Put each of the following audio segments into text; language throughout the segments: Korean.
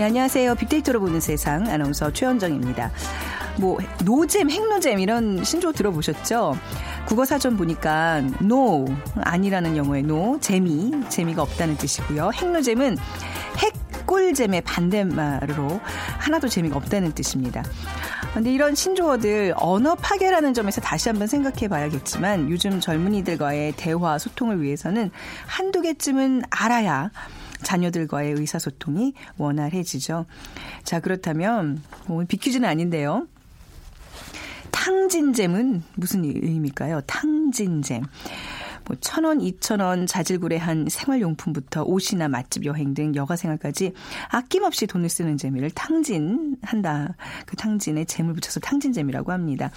네, 안녕하세요. 빅데이터로 보는 세상 아나운서 최현정입니다. 뭐 노잼, 핵노잼 이런 신조 들어보셨죠? 국어 사전 보니까 no 아니라는 영어의 no 재미 재미가 없다는 뜻이고요. 핵노잼은 핵 꿀잼의 반대말로 하나도 재미가 없다는 뜻입니다. 근데 이런 신조어들 언어 파괴라는 점에서 다시 한번 생각해 봐야겠지만 요즘 젊은이들과의 대화 소통을 위해서는 한두 개쯤은 알아야 자녀들과의 의사소통이 원활해지죠. 자, 그렇다면 오늘 비퀴즈는 아닌데요. 탕진잼은 무슨 의미일까요? 탕진잼. 뭐, 천 원, 이천 원 자질구레한 생활용품부터 옷이나 맛집 여행 등 여가생활까지 아낌없이 돈을 쓰는 재미를 탕진한다. 그 탕진에 재물 붙여서 탕진잼이라고 합니다.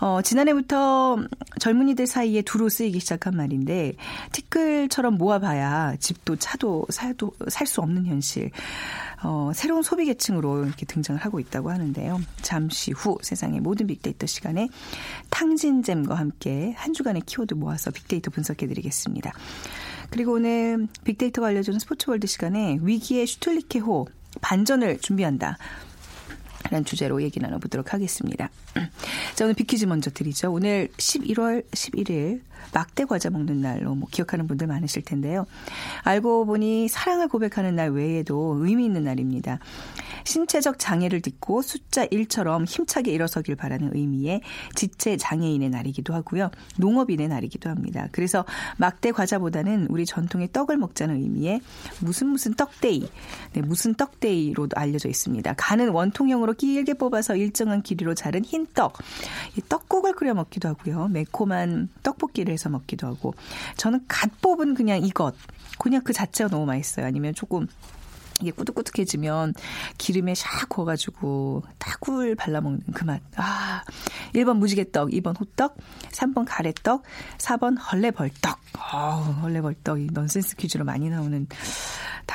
어, 지난해부터 젊은이들 사이에 두루 쓰이기 시작한 말인데 티끌처럼 모아봐야 집도 차도 살도 살 수 없는 현실. 어, 새로운 소비 계층으로 이렇게 등장을 하고 있다고 하는데요. 잠시 후 세상의 모든 빅데이터 시간에 탕진잼과 함께 한 주간의 키워드 모아서 빅데이터 분석해 드리겠습니다. 그리고 오늘 빅데이터가 알려주는 스포츠월드 시간에 위기의 슈틀리케호 반전을 준비한다. 라는 주제로 얘기 나눠보도록 하겠습니다. 자, 오늘 비키즈 먼저 드리죠. 오늘 11월 11일 막대 과자 먹는 날로 뭐 기억하는 분들 많으실 텐데요. 알고 보니 사랑을 고백하는 날 외에도 의미 있는 날입니다. 신체적 장애를 딛고 숫자 1처럼 힘차게 일어서길 바라는 의미의 지체 장애인의 날이기도 하고요. 농업인의 날이기도 합니다. 그래서 막대 과자보다는 우리 전통의 떡을 먹자는 의미의 무슨 무슨 떡데이, 네, 무슨 떡데이로도 알려져 있습니다. 간은 원통형으로 길게 뽑아서 일정한 길이로 자른 흰 떡, 이 떡국을 끓여 먹기도 하고요. 매콤한 떡볶이를 해서 먹기도 하고 저는 갓 뽑은 그냥 이것 그냥 그 자체가 너무 맛있어요. 아니면 조금 이게 꾸덕꾸덕해지면 기름에 샥 구워가지고 따굴 발라먹는 그 맛. 아, 1번 무지개떡, 2번 호떡, 3번 가래떡, 4번 헐레벌떡. 어우, 헐레벌떡. 이 넌센스 퀴즈로 많이 나오는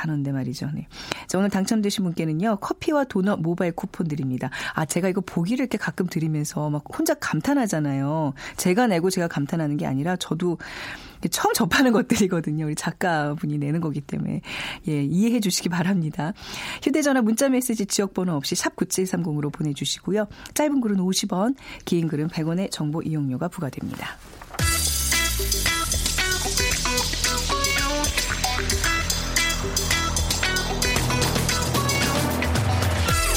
단어인데 말이죠. 네. 자, 오늘 당첨되신 분께는요, 커피와 도넛 모바일 쿠폰 드립니다. 아, 제가 이거 보기를 이렇게 가끔 드리면서 막 혼자 감탄하잖아요. 제가 내고 제가 감탄하는 게 아니라 저도 처음 접하는 것들이거든요. 우리 작가분이 내는 거기 때문에. 예, 이해해 주시기 바랍니다. 휴대전화 문자 메시지 지역번호 없이 샵 9730으로 보내주시고요. 짧은 글은 50원, 긴 글은 100원의 정보 이용료가 부과됩니다.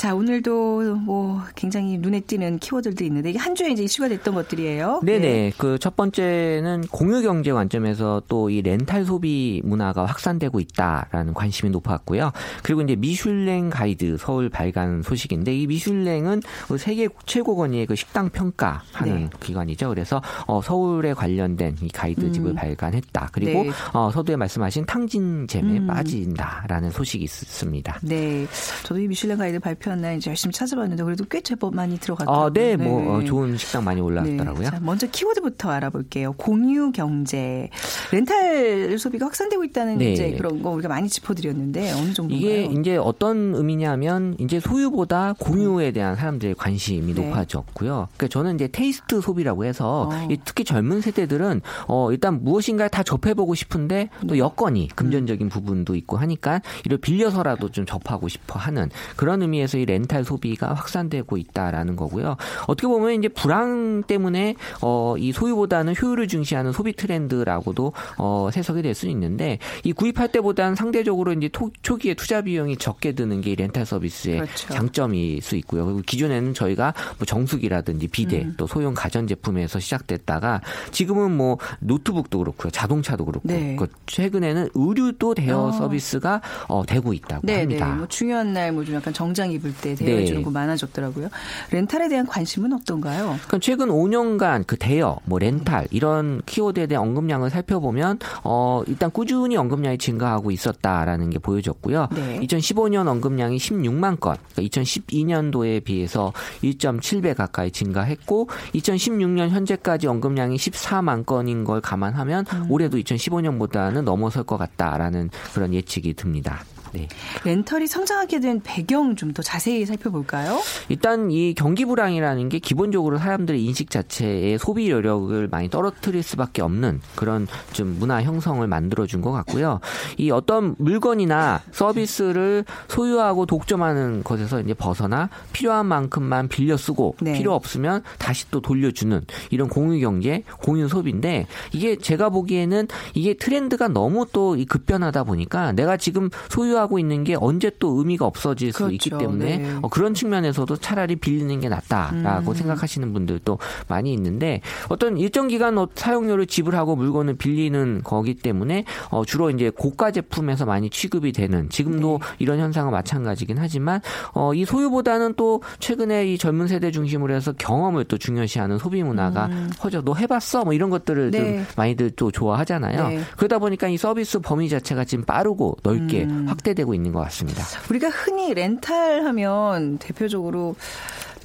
자, 오늘도 뭐 굉장히 눈에 띄는 키워드들이 있는데 이게 한 주에 이제 이슈가 됐던 것들이에요. 네네. 네. 그첫 번째는 공유 경제 관점에서 또 이 렌탈 소비 문화가 확산되고 있다라는 관심이 높았고요. 그리고 이제 미슐랭 가이드 서울 발간 소식인데 이 미슐랭은 세계 최고 권위의 그 식당 평가하는 네. 기관이죠. 그래서 어, 서울에 관련된 이 가이드집을 음. 발간했다. 그리고 네. 어, 서두에 말씀하신 탕진잼에 음. 빠진다라는 소식이 있습니다. 네. 저도 이 미슐랭 가이드 발표 날 이제 열심히 찾아봤는데 그래도 꽤 제법 많이 들어갔더라고요. 아, 네, 뭐 네. 뭐 좋은 식당 많이 올라왔더라고요. 네. 자, 먼저 키워드부터 알아볼게요. 공유 경제, 렌탈 소비가 확산되고 있다는 네. 이제 그런 거 우리가 많이 짚어드렸는데 어느 정도인가요? 이게 이제 어떤 의미냐면 이제 소유보다 공유에 대한 사람들의 관심이 네. 높아졌고요. 그러니까 저는 이제 테이스트 소비라고 해서 어. 특히 젊은 세대들은 어, 일단 무엇인가 다 접해보고 싶은데 또 네. 여건이 금전적인 부분도 있고 하니까 이를 빌려서라도 좀 접하고 싶어 하는 그런 의미에서 이 렌탈 소비가 확산되고 있다라는 거고요. 어떻게 보면 이제 불황 때문에 어, 이 소유보다는 효율을 중시하는 소비 트렌드라고도 어, 해석이 될 수 있는데 이 구입할 때보다는 상대적으로 이제 토, 초기에 투자 비용이 적게 드는 게 이 렌탈 서비스의 그렇죠. 장점일 수 있고요. 그리고 기존에는 저희가 뭐 정수기라든지 비데 음. 또 소형 가전 제품에서 시작됐다가 지금은 뭐 노트북도 그렇고요. 자동차도 그렇고 네. 그 최근에는 의류도 대여 어. 서비스가 어, 되고 있다고 네, 네. 합니다. 뭐 중요한 날 뭐 좀 약간 정장 입을 때 대여해 주는 네. 거 많아졌더라고요. 렌탈에 대한 관심은 어떤가요? 그러니까 최근 5년간 그 대여, 뭐 렌탈 이런 키워드에 대한 언급량을 살펴보면 어 일단 꾸준히 언급량이 증가하고 있었다라는 게 보여졌고요. 네. 2015년 언급량이 16만 건, 그러니까 2012년도에 비해서 1.7배 가까이 증가했고 2016년 현재까지 언급량이 14만 건인 걸 감안하면 음. 올해도 2015년보다는 넘어설 것 같다라는 그런 예측이 듭니다. 네. 렌털이 성장하게 된 배경 좀 더 자세히 살펴볼까요? 일단 이 경기 불황이라는 게 기본적으로 사람들의 인식 자체에 소비 여력을 많이 떨어뜨릴 수밖에 없는 그런 좀 문화 형성을 만들어 준 것 같고요. 이 어떤 물건이나 서비스를 소유하고 독점하는 것에서 이제 벗어나 필요한 만큼만 빌려 쓰고 네. 필요 없으면 다시 또 돌려주는 이런 공유 경제, 공유 소비인데 이게 제가 보기에는 이게 트렌드가 너무 또이 급변하다 보니까 내가 지금 소유하고 있는 게 언제 또 의미가 없어질 수 그렇죠. 있기 때문에 네. 어, 그런 측면에서도 차라리 빌리는 게 낫다라고 음. 생각하시는 분들도 많이 있는데 어떤 일정 기간 어, 사용료를 지불하고 물건을 빌리는 거기 때문에 어, 주로 이제 고가 제품에서 많이 취급이 되는 지금도 네. 이런 현상은 마찬가지긴 하지만 어, 이 소유보다는 또 최근에 이 젊은 세대 중심으로 해서 경험을 또 중요시하는 소비 문화가 퍼져 너 해봤어 뭐 이런 것들을 음. 네. 좀 많이들 또 좋아하잖아요. 네. 그러다 보니까 이 서비스 범위 자체가 지금 빠르고 넓게 음. 확대 되고 있는 것 같습니다. 우리가 흔히 렌탈 하면 대표적으로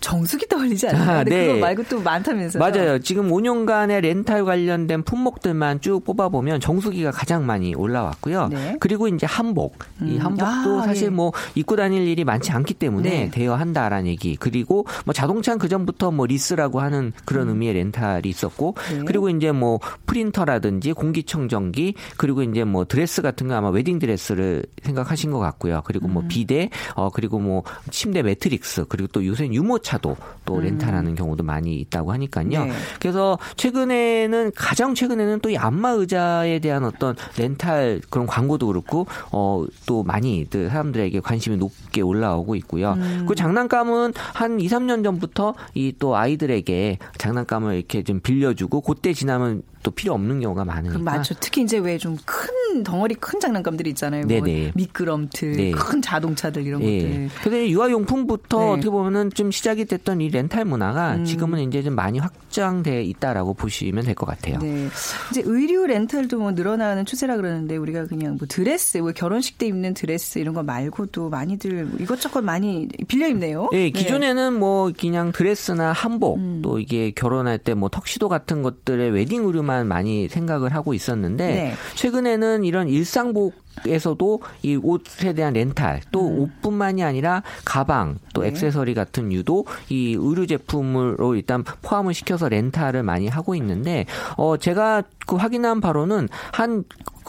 정수기 떠올리지 않나요? 아, 네. 그거 말고 또 많다면서요? 맞아요. 지금 5년간의 렌탈 관련된 품목들만 쭉 뽑아보면 정수기가 가장 많이 올라왔고요. 네. 그리고 이제 한복. 이 음. 한복도 아, 사실 예. 뭐 입고 다닐 일이 많지 않기 때문에 네. 대여한다라는 얘기. 그리고 뭐 자동차는 그전부터 뭐 리스라고 하는 그런 의미의 렌탈이 있었고 음. 네. 그리고 이제 뭐 프린터라든지 공기청정기 그리고 이제 뭐 드레스 같은 거 아마 웨딩 드레스를 생각하신 것 같고요. 그리고 음. 뭐 비데 어 그리고 뭐 침대 매트릭스 그리고 또 요새 유모차 도 또 렌탈하는 경우도 많이 있다고 하니까요. 음. 네. 그래서 최근에는 가장 최근에는 또 이 안마 의자에 대한 어떤 렌탈 그런 광고도 그렇고 어 또 많이들 사람들에게 관심이 높게 올라오고 있고요. 음. 그 장난감은 한 2, 3년 전부터 이 또 아이들에게 장난감을 이렇게 좀 빌려주고 그때 지나면 또 필요 없는 경우가 많으니까. 그 많죠. 특히 이제 왜 좀 큰 덩어리 큰 장난감들이 있잖아요. 뭐 네네. 미끄럼틀, 네. 큰 자동차들 이런 예. 것들. 근데 유아용품부터 네. 어떻게 보면은 좀 시작이 됐던 이 렌탈 문화가 음. 지금은 이제 좀 많이 확장돼 있다라고 보시면 될 것 같아요. 네. 이제 의류 렌탈도 뭐 늘어나는 추세라 그러는데 우리가 그냥 뭐 드레스, 뭐 결혼식 때 입는 드레스 이런 거 말고도 많이들 이것저것 많이 빌려 입네요. 예, 기존에는 뭐 그냥 드레스나 한복 음. 또 이게 결혼할 때 뭐 턱시도 같은 것들의 웨딩 의류만 많이 생각을 하고 있었는데 네. 최근에는 이런 일상복 에서도 이 옷에 대한 렌탈 또 음. 옷뿐만이 아니라 가방 또 네. 액세서리 같은 유도 이 의류 제품으로 일단 포함을 시켜서 렌탈을 많이 하고 있는데 어 제가 그 확인한 바로는 한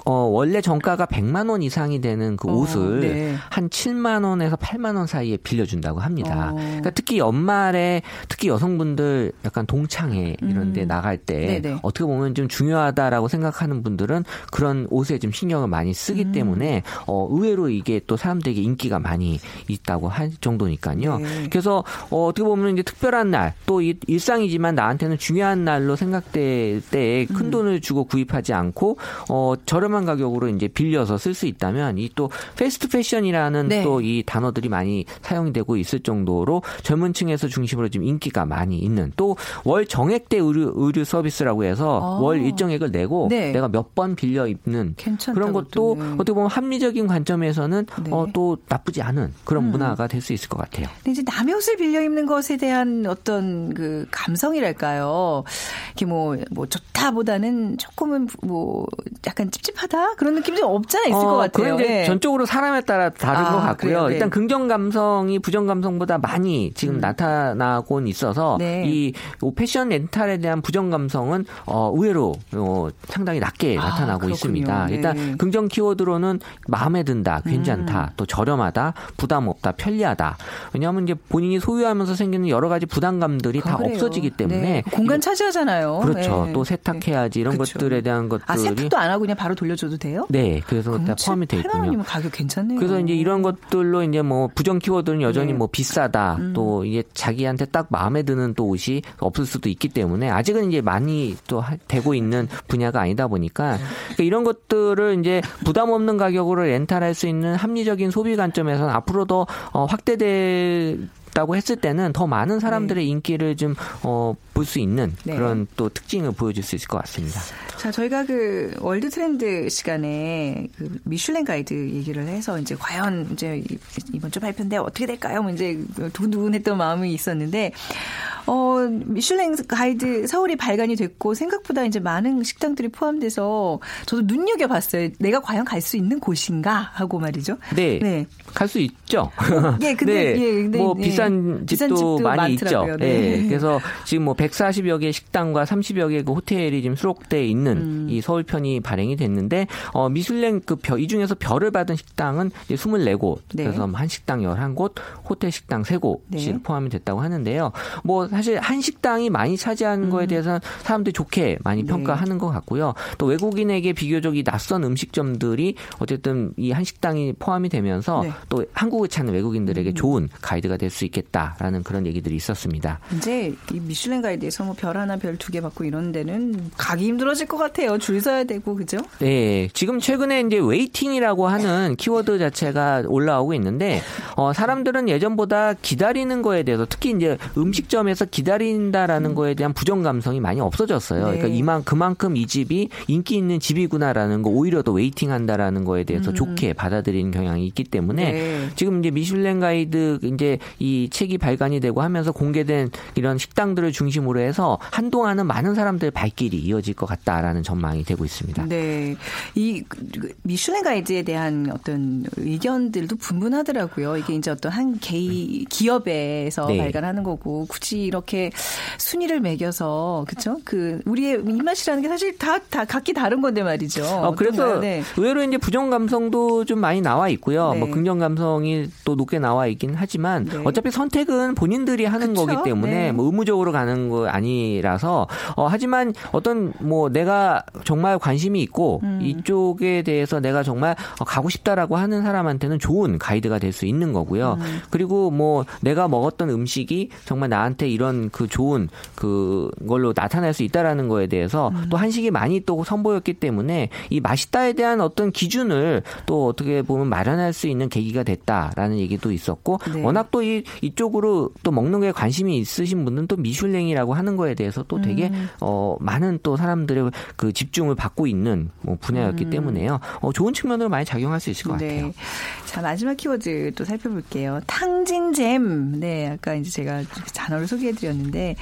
어, 원래 정가가 100만 원 이상이 되는 그 어, 옷을 네. 한 7만 원에서 8만 원 사이에 빌려준다고 합니다. 어. 그러니까 특히 연말에 특히 여성분들 약간 동창회 이런 데 음. 나갈 때 네네. 어떻게 보면 좀 중요하다라고 생각하는 분들은 그런 옷에 좀 신경을 많이 쓰기 음. 때문에 어, 의외로 이게 또 사람들에게 인기가 많이 있다고 할 정도니까요. 네. 그래서 어, 어떻게 보면 이제 특별한 날 또 일상이지만 나한테는 중요한 날로 생각될 때큰 음. 돈을 주고 구입하지 않고 어, 저렴한 가격으로 이제 빌려서 쓸 수 있다면 이 또 패스트 패션이라는 네. 또이 단어들이 많이 사용이 되고 있을 정도로 젊은 층에서 중심으로 좀 인기가 많이 있는 또 월 정액대 의류, 의류 서비스라고 해서 아. 월 일정액을 내고 네. 내가 몇 번 빌려 입는. 그런 것도 그것도. 네. 어떻게 보면 합리적인 관점에서는 네. 어, 또 나쁘지 않은 그런 음. 문화가 될 수 있을 것 같아요. 근데 이제 남의 옷을 빌려 입는 것에 대한 어떤 그 감성이랄까요. 이게 뭐, 뭐 좋다보다는 조금은 뭐 약간 찝찝 하다? 그런 느낌이 좀 없잖아 있을 것 같아요. 그런 이제 예. 전적으로 사람에 따라 다른 아, 것 같고요. 그래요? 네. 일단 긍정 감성이 부정 감성보다 많이 지금 나타나곤 있어서 음. 네. 이 패션 렌탈에 대한 부정 감성은 어, 의외로 어, 상당히 낮게 아, 나타나고 그렇군요. 있습니다. 네. 일단 긍정 키워드로 한편으로는 마음에 든다, 괜찮다, 음. 또 저렴하다, 부담 없다, 편리하다. 왜냐하면 이제 본인이 소유하면서 생기는 여러 가지 부담감들이 다 그래요. 없어지기 때문에 네. 공간 차지하잖아요. 그렇죠. 네. 또 세탁해야지 이런 그쵸. 것들에 대한 것들이 아 세탁도 안 하고 그냥 바로 돌려 줘도 돼요? 네, 그래서 다 포함이 돼 8만 있군요. 원이면 가격 괜찮네요. 그래서 이제 이런 것들로 이제 뭐 부정 키워드는 여전히 네. 음. 뭐 비싸다 또 이게 자기한테 딱 마음에 드는 또 옷이 없을 수도 있기 때문에 아직은 이제 많이 또 하- 되고 있는 분야가 아니다 네. 보니까 그러니까 이런 것들을 이제 부담 없는 가격으로 렌탈할 수 있는 합리적인 소비 관점에서는 앞으로 더 어, 확대될 다고 했을 때는 더 많은 사람들의 인기를 좀 어, 볼 수 있는 네. 그런 또 특징을 보여줄 수 있을 것 같습니다. 자, 저희가 그 월드 트렌드 시간에 그 미슐랭 가이드 얘기를 해서 이제 과연 이제 이번 주 발표인데 어떻게 될까요? 뭐 이제 두근두근했던 마음이 있었는데 어, 미슐랭 가이드 서울이 발간이 됐고 생각보다 이제 많은 식당들이 포함돼서 저도 눈여겨 봤어요. 내가 과연 갈 수 있는 곳인가 하고 말이죠. 네. 네. 갈 수 있죠. 예, 근데 네. 예, 근데 뭐 예. 비싼 집도, 비싼 집도 많이 많더라고요. 있죠. 네. 네. 그래서 지금 뭐 140여 개 식당과 30여 개 그 호텔이 지금 수록돼 있는 음. 이 서울 편이 발행이 됐는데 어 미슐랭 그별이 중에서 별을 받은 식당은 이제 24곳. 네. 그래서 한 식당 11곳, 호텔 식당 3곳이 네. 포함이 됐다고 하는데요. 뭐 사실 한식당이 많이 차지하는 거에 대해서는 사람들이 좋게 많이 음. 네. 평가하는 것 같고요. 또 외국인에게 비교적 이 낯선 음식점들이 어쨌든 이 한식당이 포함이 되면서 네. 음. 또 한국을 찾는 외국인들에게 좋은 가이드가 될 수 있겠다라는 그런 얘기들이 있었습니다. 이제 이 미슐랭 가이드 에서 뭐 별 하나 별 두 개 받고 이런 데는 가기 힘들어질 것 같아요. 줄 서야 되고 그죠? 네, 지금 최근에 이제 waiting이라고 하는 키워드 자체가 올라오고 있는데 어, 사람들은 예전보다 기다리는 거에 대해서 특히 이제 음식점에서 기다린다라는 거에 대한 부정 감성이 많이 없어졌어요. 네. 그러니까 이만 그만큼 이 집이 인기 있는 집이구나라는 거 오히려 더 웨이팅한다라는 거에 대해서 좋게 받아들이는 경향이 있기 때문에 네. 지금 이제 미슐랭 가이드 이제 이 책이 발간이 되고 하면서 공개된 이런 식당들을 중심으로 해서 한동안은 많은 사람들의 발길이 이어질 것 같다라는 전망이 되고 있습니다. 네. 이 그, 미슐랭 가이드에 대한 어떤 의견들도 분분하더라고요. 이게 이제 어떤 한 개이 기업에서 네. 발간하는 거고 굳이 이렇게 순위를 매겨서 그렇죠? 그 우리의 입맛이라는 게 사실 다 다 각기 다른 건데 말이죠. 어, 그래서? 네. 의외로 이제 부정 감성도 좀 많이 나와 있고요. 네. 뭐 긍정 감성이 또 높게 나와 있긴 하지만 네. 어차피 선택은 본인들이 하는 그쵸? 거기 때문에 네. 뭐 의무적으로 가는 거 아니라서 어, 하지만 어떤 뭐 내가 정말 관심이 있고 음. 이쪽에 대해서 내가 정말 어, 가고 싶다라고 하는 사람한테는 좋은 가이드가 될 수 있는 거고요. 음. 그리고 뭐 내가 먹었던 음식이 정말 나한테 이런 그 좋은 그걸로 나타날 수 있다라는 거에 대해서 음. 또 한식이 많이 또 선보였기 때문에 이 맛있다에 대한 어떤 기준을 또 어떻게 보면 마련할 수 있는 계기가 됐다라는 얘기도 있었고 네. 워낙 또 이 이쪽으로 또 먹는 거에 관심이 있으신 분은 또 미슐랭이라고 하는 거에 대해서 또 되게 음. 어 많은 또 사람들의 그 집중을 받고 있는 뭐 분야였기 때문에요. 어 좋은 측면으로 많이 작용할 수 있을 것 같아요. 네. 자, 마지막 키워드 또 살펴볼게요. 탕진잼. 네, 아까 이제 제가 단어를 소개해드렸는데,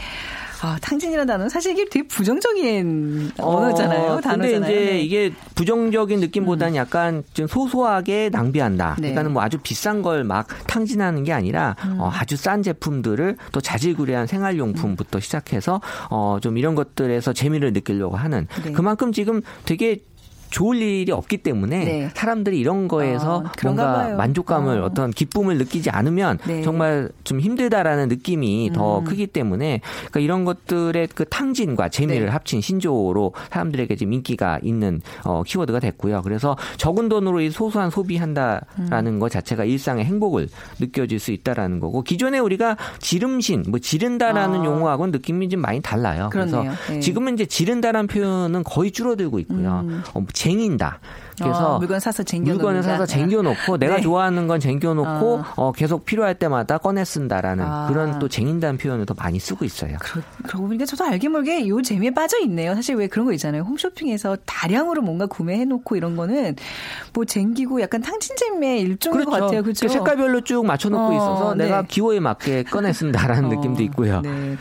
아, 탕진이라는 단어는 사실 이게 되게 부정적인 언어잖아요. 어, 단어잖아요. 근데 이제 네. 이게 부정적인 느낌보다는 약간 좀 소소하게 낭비한다. 네. 그러니까는 뭐 아주 비싼 걸 막 탕진하는 게 아니라 음. 어, 아주 싼 제품들을 또 자질구레한 생활용품부터 시작해서 어, 좀 이런 것들에서 재미를 느끼려고 하는 네. 그만큼 지금 되게 좋을 일이 없기 때문에 네. 사람들이 이런 거에서 어, 그런가 뭔가 봐요. 만족감을 어. 어. 떤 기쁨을 느끼지 않으면 네. 정말 좀 힘들다라는 느낌이 더 음. 크기 때문에 그러니까 이런 것들의 그 탕진과 재미를 네. 합친 신조어로 사람들에게 지금 인기가 있는 어, 키워드가 됐고요. 그래서 적은 돈으로 이 소소한 소비한다라는 음. 것 자체가 일상의 행복을 느껴질 수 있다라는 거고 기존에 우리가 지름신, 뭐 지른다라는 아. 용어하고는 느낌이 좀 많이 달라요. 그렇네요. 그래서 네. 지금은 이제 지른다라는 표현은 거의 줄어들고 있고요. 음. 어, 쟁인다. 그래서 어, 물건 사서 쟁겨 물건을. 사서 쟁겨놓고 내가 네. 좋아하는 건 쟁겨놓고 어. 어, 계속 필요할 때마다 꺼내 쓴다라는 아. 그런 또 쟁인다는 표현을 더 많이 쓰고 있어요. 그러, 그러고 보니까 저도 알게 모르게 요 재미에 빠져 있네요. 사실 왜 그런 거 있잖아요. 홈쇼핑에서 다량으로 뭔가 구매해놓고 이런 거는 뭐 쟁기고 약간 탕진잼의 일종인 것 같아요. 그렇죠? 그 색깔별로 쭉 맞춰놓고 어, 있어서 네. 내가 기호에 맞게 꺼내 쓴다라는 어, 느낌도 있고요. 네.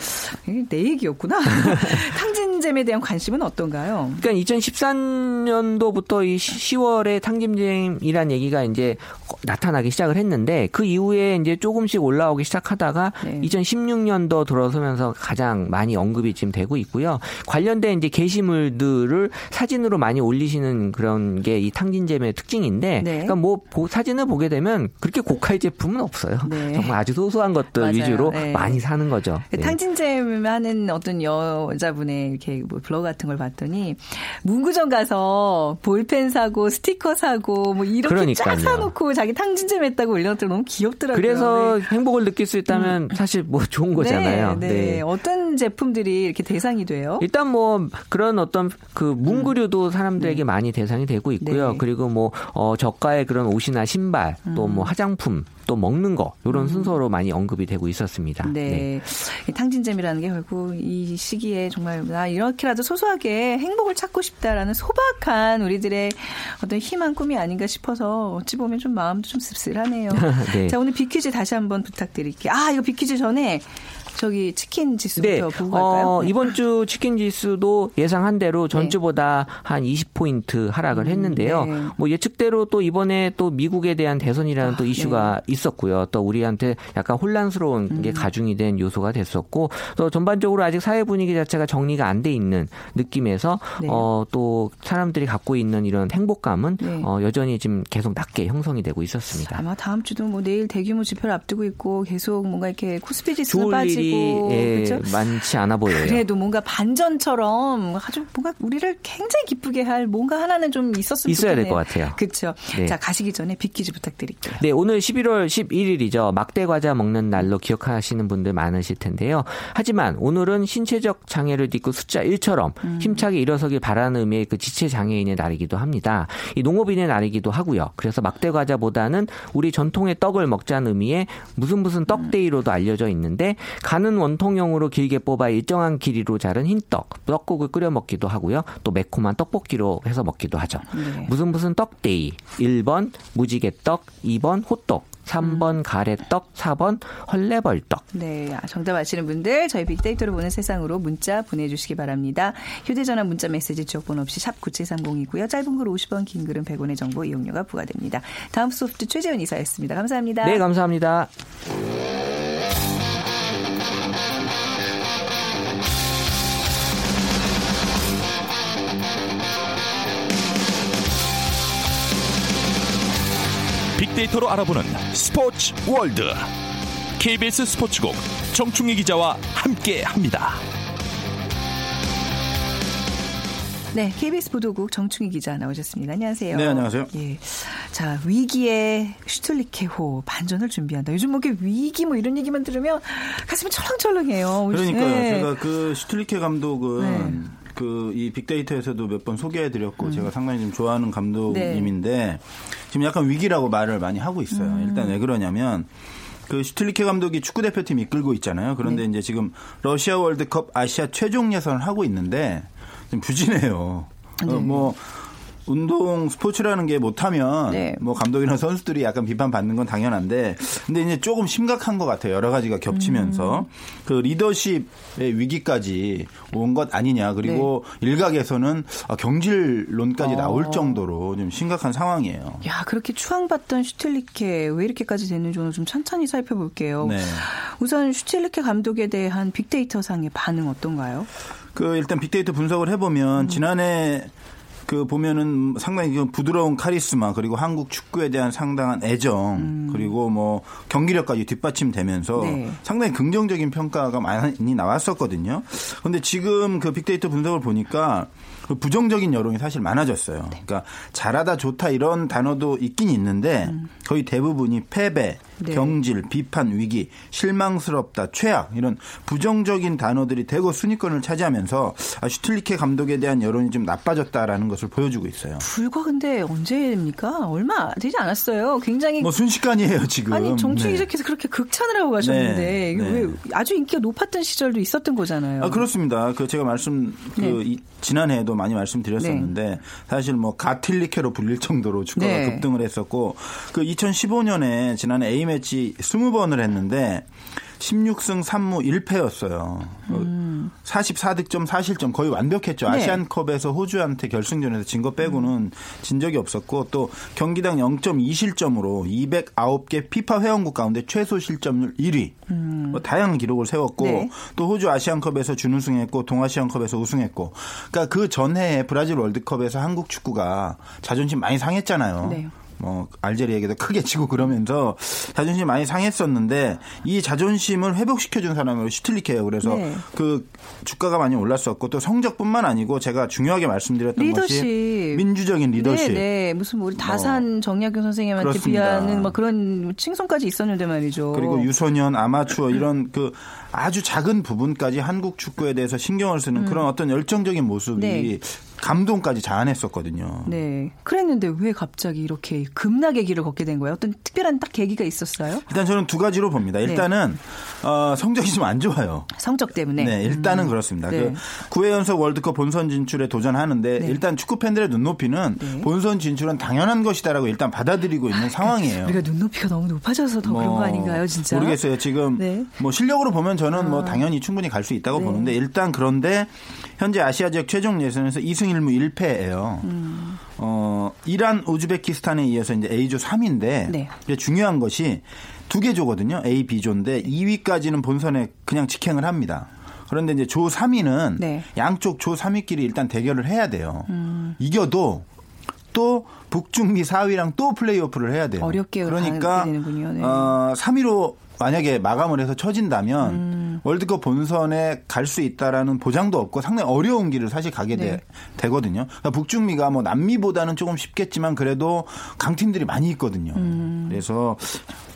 내 얘기였구나. 탕진잼에 대한 관심은 어떤가요? 그러니까 2013년도부터 이 시- 10월에 탕진잼이란 얘기가 이제 나타나기 시작을 했는데 그 이후에 이제 조금씩 올라오기 시작하다가 네. 2016년도 들어서면서 가장 많이 언급이 지금 되고 있고요. 관련된 이제 게시물들을 사진으로 많이 올리시는 그런 게 이 탕진잼의 특징인데 네. 그러니까 뭐 보- 사진을 보게 되면 그렇게 고가의 제품은 없어요. 네. 정말 아주 소소한 것들 맞아요. 위주로 네. 많이 사는 거죠. 네. 탕진잼 하는 어떤 여자분의 이렇게 뭐 블로그 같은 걸 봤더니 문구점 가서 볼펜 사고 스티커 사고 뭐 이렇게 그러니까요. 쫙 사놓고 자기 탕진잼 했다고 올렸더니 너무 귀엽더라고요. 그래서 네. 행복을 느낄 수 있다면 사실 뭐 좋은 거잖아요. 네, 네. 어떤 제품들이 이렇게 대상이 돼요? 일단 뭐 그런 어떤 그 문구류도 사람들에게 많이 대상이 되고 있고요. 네. 그리고 뭐 어, 저가의 그런 옷이나 신발, 또 뭐 화장품, 또 먹는 거 이런 순서로 많이 언급이 되고 있었습니다. 네. 이 탕진잼이라는 게 결국 이 시기에 정말 나 이렇게라도 소소하게 행복을 찾고 싶다라는 소박한 우리들의 어떤 희망 꿈이 아닌가 싶어서 어찌 보면 좀 마음도 좀 씁쓸하네요. 네. 자, 오늘 비퀴즈 다시 한번 부탁드릴게요. 아, 이거 비퀴즈 전에 저기 치킨 지수부터 보고 갈까요? 어, 네. 이번 주 치킨 지수도 예상한 대로 전주보다 한 20포인트 하락을 했는데요. 네. 뭐 예측대로 또 이번에 또 미국에 대한 대선이라는 아, 또 이슈가 네. 있었고요. 또 우리한테 약간 혼란스러운 게 음. 가중이 된 요소가 됐었고 또 전반적으로 아직 사회 분위기 자체가 정리가 안 돼 있는 느낌에서 네. 어, 또 사람들이 갖고 있는 이런 행복감은 네. 어, 여전히 지금 계속 낮게 형성이 되고 있었습니다. 아마 다음 주도 뭐 내일 대규모 집회를 앞두고 있고 계속 뭔가 이렇게 코스피 지수가 빠지 고 일이 예, 그렇죠? 많지 않아 보여요. 그래도 뭔가 반전처럼 아주 뭔가 우리를 굉장히 기쁘게 할 뭔가 하나는 좀 있었으면 있어야 될. 것 같아요. 그렇죠. 네. 자 가시기 전에 빅퀴즈 부탁드릴게요. 네, 오늘 11월 11일이죠. 막대 과자 먹는 날로 기억하시는 분들 많으실 텐데요. 하지만 오늘은 신체적 장애를 딛고 숫자 1처럼 음. 힘차게 일어서길 바라는 의미의 그 지체 장애인의 날이기도 합니다. 이 농업인의 날이기도 하고요. 그래서 막대 과자보다는 우리 전통의 떡을 먹자는 의미의 무슨 무슨 떡데이로도 알려져 있는데 가는 원통형으로 길게 뽑아 일정한 길이로 자른 흰떡, 떡국을 끓여 먹기도 하고요. 또 매콤한 떡볶이로 해서 먹기도 하죠. 네. 무슨 무슨 떡데이. 1번 무지개떡, 2번 호떡, 3번 가래떡, 4번 헐레벌떡. 네, 아, 정답 아시는 분들 저희 빅데이터를 보는 세상으로 문자 보내주시기 바랍니다. 휴대전화 문자 메시지 지역번호 없이 샵 9730이고요. 짧은 글 50원, 긴 글은 100원의 정보 이용료가 부과됩니다. 다음 소프트 최재원 이사였습니다. 감사합니다. 네, 감사합니다. 빅데이터로 알아보는 스포츠 월드 KBS 스포츠국 정충희 기자와 함께 합니다. 네, KBS 보도국 정충희 기자 나오셨습니다. 안녕하세요. 네, 안녕하세요. 예. 자, 위기에 슈틀리케호 반전을 준비한다. 요즘 뭐 이렇게 위기 뭐 이런 얘기만 들으면 가슴이 철렁철렁해요. 그러니까요. 네. 제가 그 슈틀리케 감독은 네. 그 이 빅데이터에서도 몇 번 소개해드렸고 음. 제가 상당히 좀 좋아하는 네. 감독님인데 지금 약간 위기라고 말을 많이 하고 있어요. 음. 일단 왜 그러냐면 그 슈틀리케 감독이 축구 대표팀 이끌고 있잖아요. 그런데 네. 이제 지금 러시아 월드컵 아시아 최종 예선을 하고 있는데 좀 부진해요. 어, 네. 뭐 운동 스포츠라는 게 못하면 네. 뭐 감독이나 선수들이 약간 비판받는 건 당연한데 근데 이제 조금 심각한 것 같아요. 여러 가지가 겹치면서 음. 그 리더십의 위기까지 온 것 아니냐 그리고 네. 일각에서는 아, 경질론까지 어. 나올 정도로 좀 심각한 상황이에요. 야, 그렇게 추앙받던 슈틸리케 왜 이렇게까지 됐는지 오늘 좀 천천히 살펴볼게요. 네. 우선 슈틸리케 감독에 대한 빅데이터 상의 반응 어떤가요? 그 일단 빅데이터 분석을 음. 해보면 지난해 그 보면은 상당히 좀 부드러운 카리스마 그리고 한국 축구에 대한 상당한 애정 그리고 뭐 경기력까지 뒷받침되면서 음. 네. 상당히 긍정적인 평가가 많이 나왔었거든요. 그런데 지금 그 빅데이터 분석을 보니까 그 부정적인 여론이 사실 많아졌어요. 네. 그러니까 잘하다 좋다 이런 단어도 있긴 있는데 거의 대부분이 패배, 음. 네. 경질, 비판, 위기, 실망스럽다, 최악 이런 부정적인 단어들이 대거 순위권을 차지하면서 아, 슈틸리케 감독에 대한 여론이 좀 나빠졌다라는 것을 보여주고 있어요. 불과 근데 언제입니까? 얼마 되지 않았어요. 굉장히 뭐 순식간이에요 지금. 아니 정충희 네. 기자께서 그렇게 극찬을 하고 가셨는데 네, 네. 왜 아주 인기가 높았던 시절도 있었던 거잖아요. 아, 그렇습니다. 그 제가 말씀 그 네. 이- 지난해에도 많이 말씀드렸었는데 사실 뭐 가틸리케로 불릴 정도로 축구가 네. 급등을 했었고 그 2015년에 지난해 A 매치 20번을 했는데 16승 3무 1패였어요. 음. 44득점 4실점 거의 완벽했죠. 네. 아시안컵에서 호주한테 결승전에서 진 거 빼고는 진 적이 없었고 또 경기당 0.2실점으로 209개 피파 회원국 가운데 최소 실점률 1위. 뭐 다양한 기록을 세웠고 네. 또 호주 아시안컵에서 준우승했고 동아시안컵에서 우승했고. 그러니까 그 전해에 브라질 월드컵에서 한국 축구가 자존심 많이 상했잖아요. 네. 뭐 알제리에게도 크게 치고 그러면서 자존심 많이 상했었는데 이 자존심을 회복시켜준 사람으로 슈틸리케예요. 그래서 네. 그 주가가 많이 올랐었고 또 성적뿐만 아니고 제가 중요하게 말씀드렸던 리더십. 것이 민주적인 리더십. 네, 네. 무슨 뭐 우리 다산 정약용 선생님한테 그렇습니다. 비하는 막 그런 칭송까지 있었는데 말이죠. 그리고 유소년, 아마추어 이런 그 아주 작은 부분까지 한국 축구에 대해서 신경을 쓰는 그런 어떤 열정적인 모습이 음. 네. 감동까지 자아냈었거든요. 네. 그랬는데 왜 갑자기 이렇게 급락의 길을 걷게 된 거예요? 어떤 특별한 딱 계기가 있었어요? 일단 저는 두 가지로 봅니다. 네. 일단은 어, 성적이 좀 안 좋아요. 성적 때문에. 네, 일단은 그렇습니다. 네. 그 9회 연속 월드컵 본선 진출에 도전하는데 네. 일단 축구 팬들의 눈높이는 네. 본선 진출은 당연한 것이다라고 일단 받아들이고 있는 상황이에요. 우리가 눈높이가 너무 높아져서 더 그런 뭐거 아닌가요, 진짜? 모르겠어요. 지금 네. 뭐 실력으로 보면 저는 뭐 당연히 충분히 갈 수 있다고 네. 보는데 일단 그런데 현재 아시아 지역 최종 예선에서 2승 1무 1패예요. 음. 어, 이란, 우즈베키스탄에 이어서 이제 A조 3위인데 네. 중요한 것이 두 개 조거든요. A, B조인데 2위까지는 본선에 그냥 직행을 합니다. 그런데 이제 조 3위는 네. 양쪽 조 3위끼리 일단 대결을 해야 돼요. 이겨도 또 북중미 4위랑 또 플레이오프를 해야 돼요. 어렵게 그러니까. 네. 어, 3위로 만약에 마감을 해서 쳐진다면 음. 월드컵 본선에 갈 수 있다라는 보장도 없고 상당히 어려운 길을 사실 가게 네. 되, 거든요 그러니까 북중미가 뭐 남미보다는 조금 쉽겠지만 그래도 강팀들이 많이 있거든요. 음. 그래서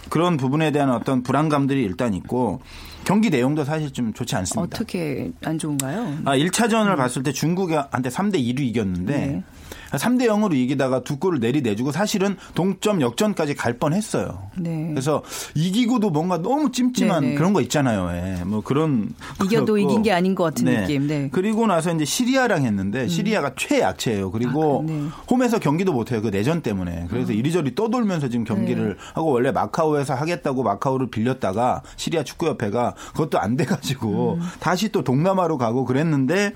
그런 부분에 대한 어떤 불안감들이 일단 있고 경기 내용도 사실 좀 좋지 않습니다. 어떻게 안 좋은가요? 아, 1차전을 봤을 때 중국한테 3대 2로 이겼는데 네. 3대 0으로 이기다가 두 골을 내리내주고 사실은 동점 역전까지 갈 뻔했어요. 네. 그래서 이기고도 뭔가 너무 찜찜한 네, 네. 그런 거 있잖아요. 예. 뭐 그런 이겨도 거였고. 이긴 게 아닌 것 같은 느낌. 네. 음. 그리고 나서 이제 시리아랑 했는데 시리아가 최약체예요. 그리고 아, 네. 홈에서 경기도 못해요. 그 내전 때문에. 그래서 이리저리 떠돌면서 지금 경기를 네. 하고 원래 마카오에서 하겠다고 마카오를 빌렸다가 시리아 축구협회가 그것도 안 돼가지고 음. 다시 또 동남아로 가고 그랬는데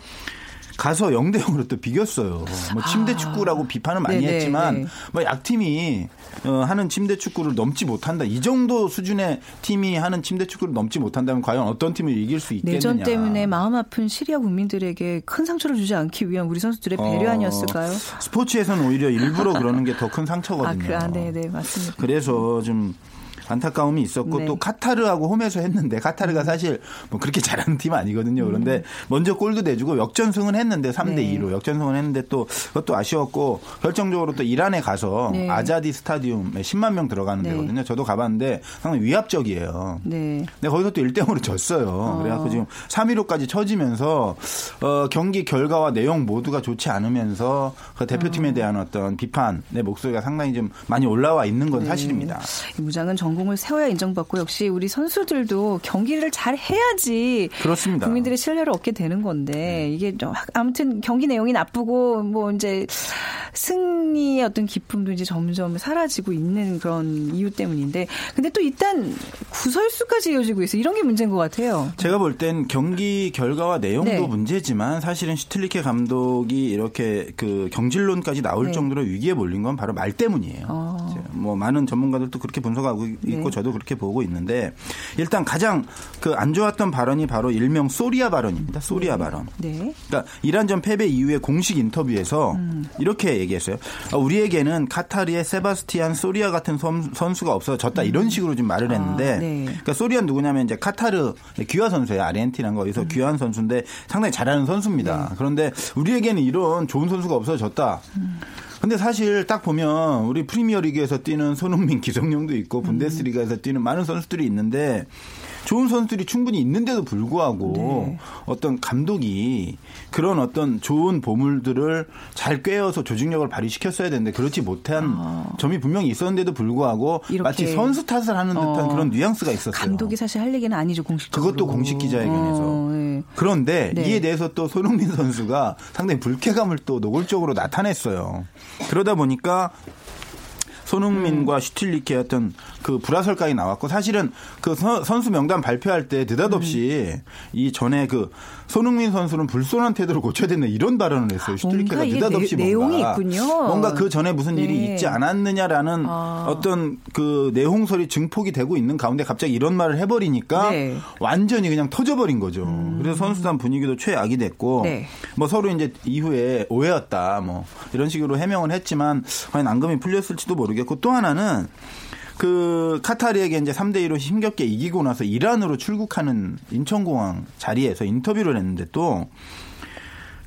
가서 0대 0으로 또 비겼어요. 뭐 침대 축구라고 비판을 많이 아. 네네, 했지만 네. 뭐 약팀이 어, 하는 침대 축구를 넘지 못한다. 이 정도 수준의 팀이 하는 침대 축구를 넘지 못한다면 과연 어떤 팀을 이길 수 있겠느냐. 내전 때문에 마음 아픈 시리아 국민들에게 큰 상처를 주지 않기 위한 우리 선수들의 배려 어, 아니었을까요? 스포츠에서는 오히려 일부러 그러는 게 더큰 아, 상처거든요. 그, 아, 네, 네, 맞습니다. 그래서 좀 안타까움이 있었고 네. 음. 또 카타르하고 홈에서 했는데 카타르가 사실 뭐 그렇게 잘하는 팀 아니거든요. 그런데 먼저 골도 내주고 역전승은 했는데 3대 네. 2로 역전승은 했는데 또 그것도 아쉬웠고 결정적으로 또 이란에 가서 네. 아자디 스타디움에 10만 명 들어가는 네. 데거든요. 저도 가봤는데 상당히 위압적이에요. 네. 근데 거기서 또 1대 0으로 졌어요. 그래갖고 지금 3위로까지 처지면서 어, 경기 결과와 내용 모두가 좋지 않으면서 그 대표팀에 대한 어떤 비판의 목소리가 상당히 좀 많이 올라와 있는 건 사실입니다. 이 무장은 전 공을 세워야 인정받고 역시 우리 선수들도 경기를 잘 해야지 그렇습니다. 국민들의 신뢰를 얻게 되는 건데 이게 좀 아무튼 경기 내용이 나쁘고 뭐 이제 승리의 어떤 기쁨도 이제 점점 사라지고 있는 그런 이유 때문인데 근데 또 일단 구설수까지 이어지고 있어 요 이런 게 문제인 것 같아요. 제가 볼 땐 경기 결과와 내용도 네. 문제지만 사실은 슈틸리케 감독이 이렇게 그 경질론까지 나올 네. 정도로 위기에 몰린 건 바로 말 때문이에요. 어. 뭐 많은 전문가들도 그렇게 분석하고 있고 네. 저도 그렇게 보고 있는데 일단 가장 그 안 좋았던 발언이 바로 일명 소리아 발언입니다. 소리아 발언. 네. 그러니까 이란 전 패배 이후에 공식 인터뷰에서 음. 이렇게 얘기했어요. 아, 우리에게는 카타르의 세바스티안 소리아 같은 선, 선수가 없어 졌다 이런 식으로 좀 말을 했는데 아, 네. 그러니까 소리아 누구냐면 이제 카타르 귀화 선수예요. 아르헨티나가 음. 어디서 귀한 선수인데 상당히 잘하는 선수입니다. 네. 그런데 우리에게는 이런 좋은 선수가 없어 졌다. 음. 근데 사실 딱 보면 우리 프리미어리그에서 뛰는 손흥민, 기성용도 음. 있고 분데스리가에서 뛰는 많은 선수들이 있는데 좋은 선수들이 충분히 있는데도 불구하고 네. 어떤 감독이 그런 어떤 좋은 보물들을 잘 꿰어서 조직력을 발휘시켰어야 되는데 그렇지 못한 점이 분명히 있었는데도 불구하고. 마치 선수 탓을 하는 듯한 어. 그런 뉘앙스가 있었어요. 감독이 사실 할 얘기는 아니죠 공식적으로. 그것도 공식 기자회견에서. 어, 네. 그런데 네. 이에 대해서 또 손흥민 선수가 상당히 불쾌감을 또 노골적으로 나타냈어요. 그러다 보니까 손흥민과 슈틸리케 어떤 그 불화설까지 나왔고 사실은 그 선- 선수 명단 발표할 때 느닷없이 이 전에 그 손흥민 선수는 불손한 태도를 고쳐야 된다 이런 발언을 했어요. 슈틸리케가 뭔가 이게 느닷없이 내- 뭔가 내용이 있군요. 뭔가 그 전에 무슨 일이 네. 있지 않았느냐라는 아. 어떤 그 내홍설이 증폭이 되고 있는 가운데 갑자기 이런 말을 해버리니까 네. 음. 완전히 그냥 터져버린 거죠. 그래서 선수단 분위기도 최악이 됐고 네. 뭐 서로 이제 이후에 오해였다 뭐 이런 식으로 해명을 했지만 과연 앙금이 풀렸을지도 모르겠 고 또 하나는 그 카타르에게 이제 3대 1로 힘겹게 이기고 나서 이란으로 출국하는 인천공항 자리에서 인터뷰를 했는데 또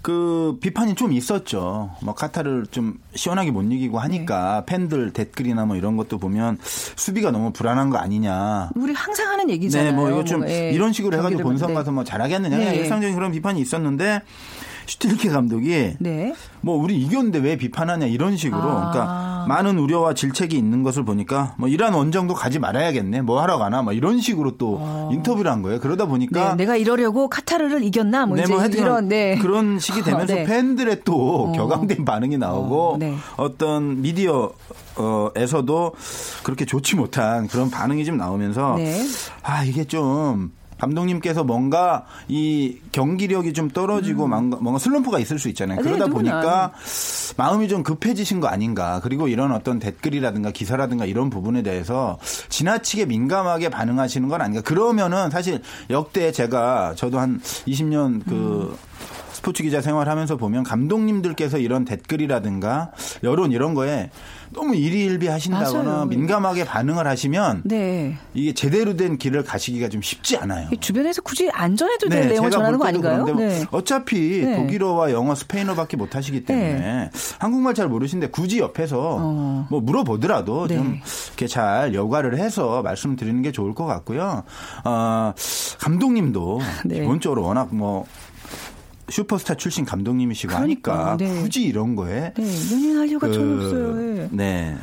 그 비판이 좀 있었죠. 뭐 카타르를 좀 시원하게 못 이기고 하니까 네. 팬들 댓글이나 뭐 이런 것도 보면 수비가 너무 불안한 거 아니냐. 우리 항상 하는 얘기잖아요. 네, 뭐 이거 좀 예, 이런 식으로 해가지고 본선 네. 가서 뭐 잘하겠느냐 네. 일상적인 그런 비판이 있었는데 슈틸리케 감독이 네. 뭐 우리 이겼는데 왜 비판하냐 이런 식으로 아. 그러니까 많은 우려와 질책이 있는 것을 보니까 뭐 이란 원정도 가지 말아야겠네 뭐 하러 가나 뭐 이런 식으로 또 인터뷰를 한 거예요 그러다 네, 보니까 내가 이러려고 카타르를 이겼나 뭐 네, 뭐 이런 네. 그런 식이 되면서 네. 팬들의 또 어. 격앙된 반응이 나오고 어, 네. 어떤 미디어에서도 그렇게 좋지 못한 그런 반응이 좀 나오면서 네. 아 이게 좀 감독님께서 뭔가 이 경기력이 좀 떨어지고 뭔가, 뭔가 슬럼프가 있을 수 있잖아요. 음. 네, 그러다. 보니까 마음이 좀 급해지신 거 아닌가. 그리고 이런 어떤 댓글이라든가 기사라든가 이런 부분에 대해서 지나치게 민감하게 반응하시는 건 아닌가. 그러면은 사실 역대 제가 저도 한 20년 그 스포츠 기자 생활하면서 보면 감독님들께서 이런 댓글이라든가 여론 이런 거에 너무 일희일비 하신다거나 맞아요. 민감하게 반응을 하시면 네. 이게 제대로 된 길을 가시기가 좀 쉽지 않아요. 이 주변에서 굳이 안 전해도 될 내용을 네, 제가 전하는 거 아닌가요? 네. 어차피 네. 독일어와 영어, 스페인어밖에 못 하시기 때문에 한국말 잘 모르시는데 굳이 옆에서 어. 뭐 물어보더라도 네. 좀 이렇게 잘 여과를 해서 말씀드리는 게 좋을 것 같고요. 어, 감독님도 네. 기본적으로 워낙 뭐 슈퍼스타 출신 감독님이시고 그러니까, 하니까 네. 굳이 이런 거에 네, 연연할 이유가 전혀 그, 없어요. 예. 네.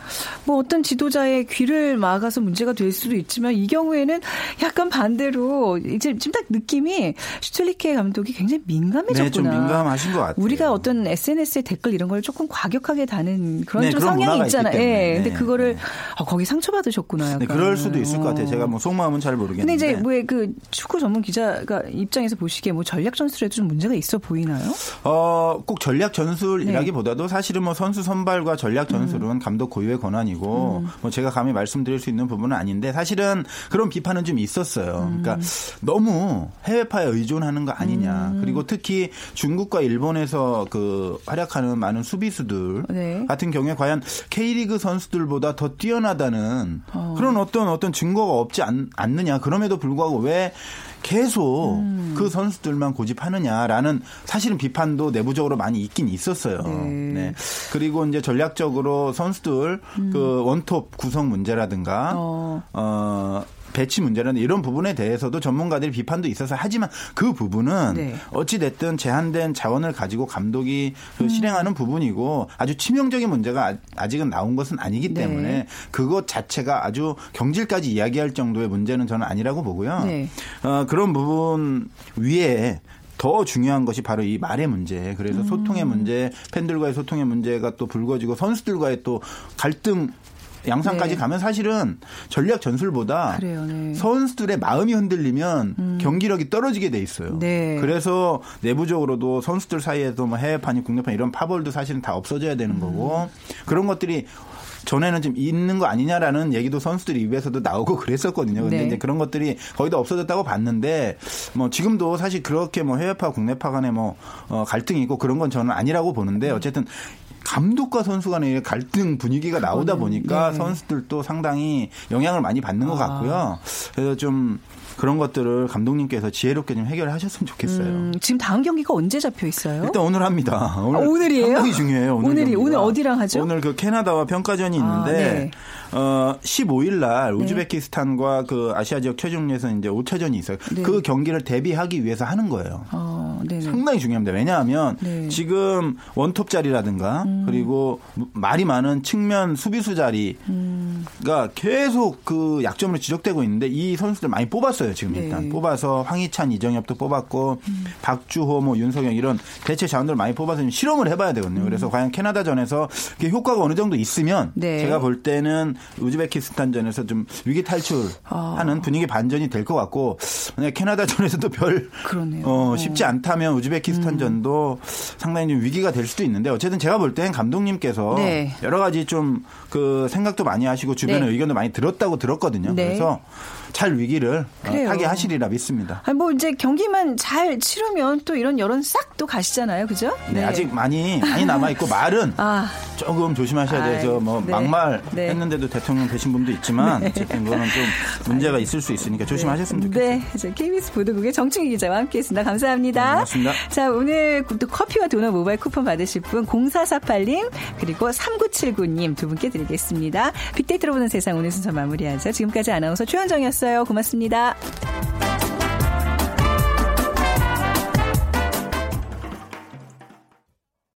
뭐 어떤 지도자의 귀를 막아서 문제가 될 수도 있지만 이 경우에는 약간 반대로 이제 지금 딱 느낌이 슈틸리케 감독이 굉장히 민감해졌구나. 네, 좀 민감하신 것 같아요. 우리가 어떤 SNS에 댓글 이런 걸 조금 과격하게 다는 그런 네, 좀 그런 성향이 있잖아요. 예. 근데 네, 그거를 네. 어, 거기 상처받으셨구나. 네, 그럴 수도 있을 것 같아요. 어. 제가 뭐 속마음은 잘 모르겠는데. 근데 이제 뭐 그 축구 전문 기자가 입장에서 보시기에 뭐 전략 전술에도 좀 문제가 있어 보이나요? 어, 꼭 전략 전술이라기보다도 사실은 뭐 선수 선발과 전략 전술은 감독 고유의 권한이고 뭐 제가 감히 말씀드릴 수 있는 부분은 아닌데 사실은 그런 비판은 좀 있었어요. 그러니까 너무 해외파에 의존하는 거 아니냐. 그리고 특히 중국과 일본에서 그 활약하는 많은 수비수들 네. 같은 경우에 과연 K리그 선수들보다 더 뛰어나다는 어. 그런 어떤 어떤 증거가 없지 않, 않느냐. 그럼에도 불구하고 왜 계속 음. 그 선수들만 고집하느냐라는 사실은 비판도 내부적으로 많이 있긴 있었어요. 네. 네. 그리고 이제 전략적으로 선수들 그 원톱 구성 문제라든가 음. 어. 어 배치 문제라는 이런 부분에 대해서도 전문가들이 비판도 있어서 하지만 그 부분은 네. 어찌 됐든 제한된 자원을 가지고 감독이 음. 그 실행하는 부분이고 아주 치명적인 문제가 아- 아직은 나온 것은 아니기 네. 때문에 그것 자체가 아주 경질까지 이야기할 정도의 문제는 저는 아니라고 보고요. 네. 어, 그런 부분 위에 더 중요한 것이 바로 이 말의 문제. 그래서 음. 소통의 문제, 팬들과의 소통의 문제가 또 불거지고 선수들과의 또 갈등 양상까지 네. 가면 사실은 전략 전술보다 그래요, 네. 선수들의 마음이 흔들리면 경기력이 떨어지게 돼 있어요. 네. 그래서 내부적으로도 선수들 사이에도 뭐 해외판이 국내판 이런 파벌도 사실은 다 없어져야 되는 거고 그런 것들이 전에는 좀 있는 거 아니냐라는 얘기도 선수들 입에서도 나오고 그랬었거든요. 근데 네. 이제 그런 것들이 거의 다 없어졌다고 봤는데 뭐 지금도 사실 그렇게 뭐 해외파 국내파 간에 뭐 어, 갈등이 있고 그런 건 저는 아니라고 보는데 어쨌든 감독과 선수 간의 갈등 분위기가 나오다 보니까 네. 선수들도 상당히 영향을 많이 받는 것 아. 같고요. 그래서 좀 그런 것들을 감독님께서 지혜롭게 좀 해결하셨으면 좋겠어요. 음, 지금 다음 경기가 언제 잡혀 있어요? 일단 오늘 합니다. 오늘 아, 오늘이에요? 상당히 중요해요. 오늘 오늘이- 경기가. 오늘 어디랑 하죠? 오늘 그 캐나다와 평가전이 있는데 아, 네. 어 15일 날 우즈베키스탄과 그 아시아 지역 최종에서 이제 5차전이 있어요. 네. 그 경기를 대비하기 위해서 하는 거예요. 어. 상당히 중요합니다. 왜냐하면 네. 음. 지금 원톱 자리라든가 그리고 말이 많은 측면 수비수 자리 음. 가 계속 그 약점으로 지적되고 있는데 이 선수들 많이 뽑았어요 지금 일단 네. 뽑아서 황희찬, 이정엽도 뽑았고 박주호, 뭐 윤석영 이런 대체 자원들 많이 뽑아서 좀 실험을 해봐야 되거든요. 그래서 과연 캐나다전에서 효과가 어느 정도 있으면 네. 제가 볼 때는 우즈베키스탄전에서 좀 위기 탈출하는 분위기 반전이 될 것 같고 만약 캐나다전에서도 별 그러네요. 어, 쉽지 않다면 우즈베키스탄전도 상당히 좀 위기가 될 수도 있는데 어쨌든 제가 볼 땐 감독님께서 네. 여러 가지 좀 그 생각도 많이 하시고 주변의 네. 의견도 많이 들었다고 들었거든요. 네. 그래서 잘 위기를 어, 그래요. 타개하시리라 믿습니다. 아니, 뭐 이제 경기만 잘 치르면 또 이런 여론 싹 또 가시잖아요. 그죠? 네, 아직 많이 많이 남아 있고 말은 아. 조금 조심하셔야 돼서 아이, 뭐 네. 막말 네. 했는데도 대통령 되신 분도 있지만 어쨌든 그거는 좀 문제가 있을 수 있으니까 조심하셨으면 좋겠어요. 네, 저 KBS 보도국의 정충희 기자와 함께했습니다. 감사합니다. 네, 고맙습니다. 자, 오늘 또 커피와 도넛 모바일 쿠폰 받으실 분 0448님 그리고 3979님 두 분께 드리겠습니다. 빅데이터로 보는 세상 오늘 순서 마무리하죠. 지금까지 아나운서 최현정이었 있어요. 고맙습니다.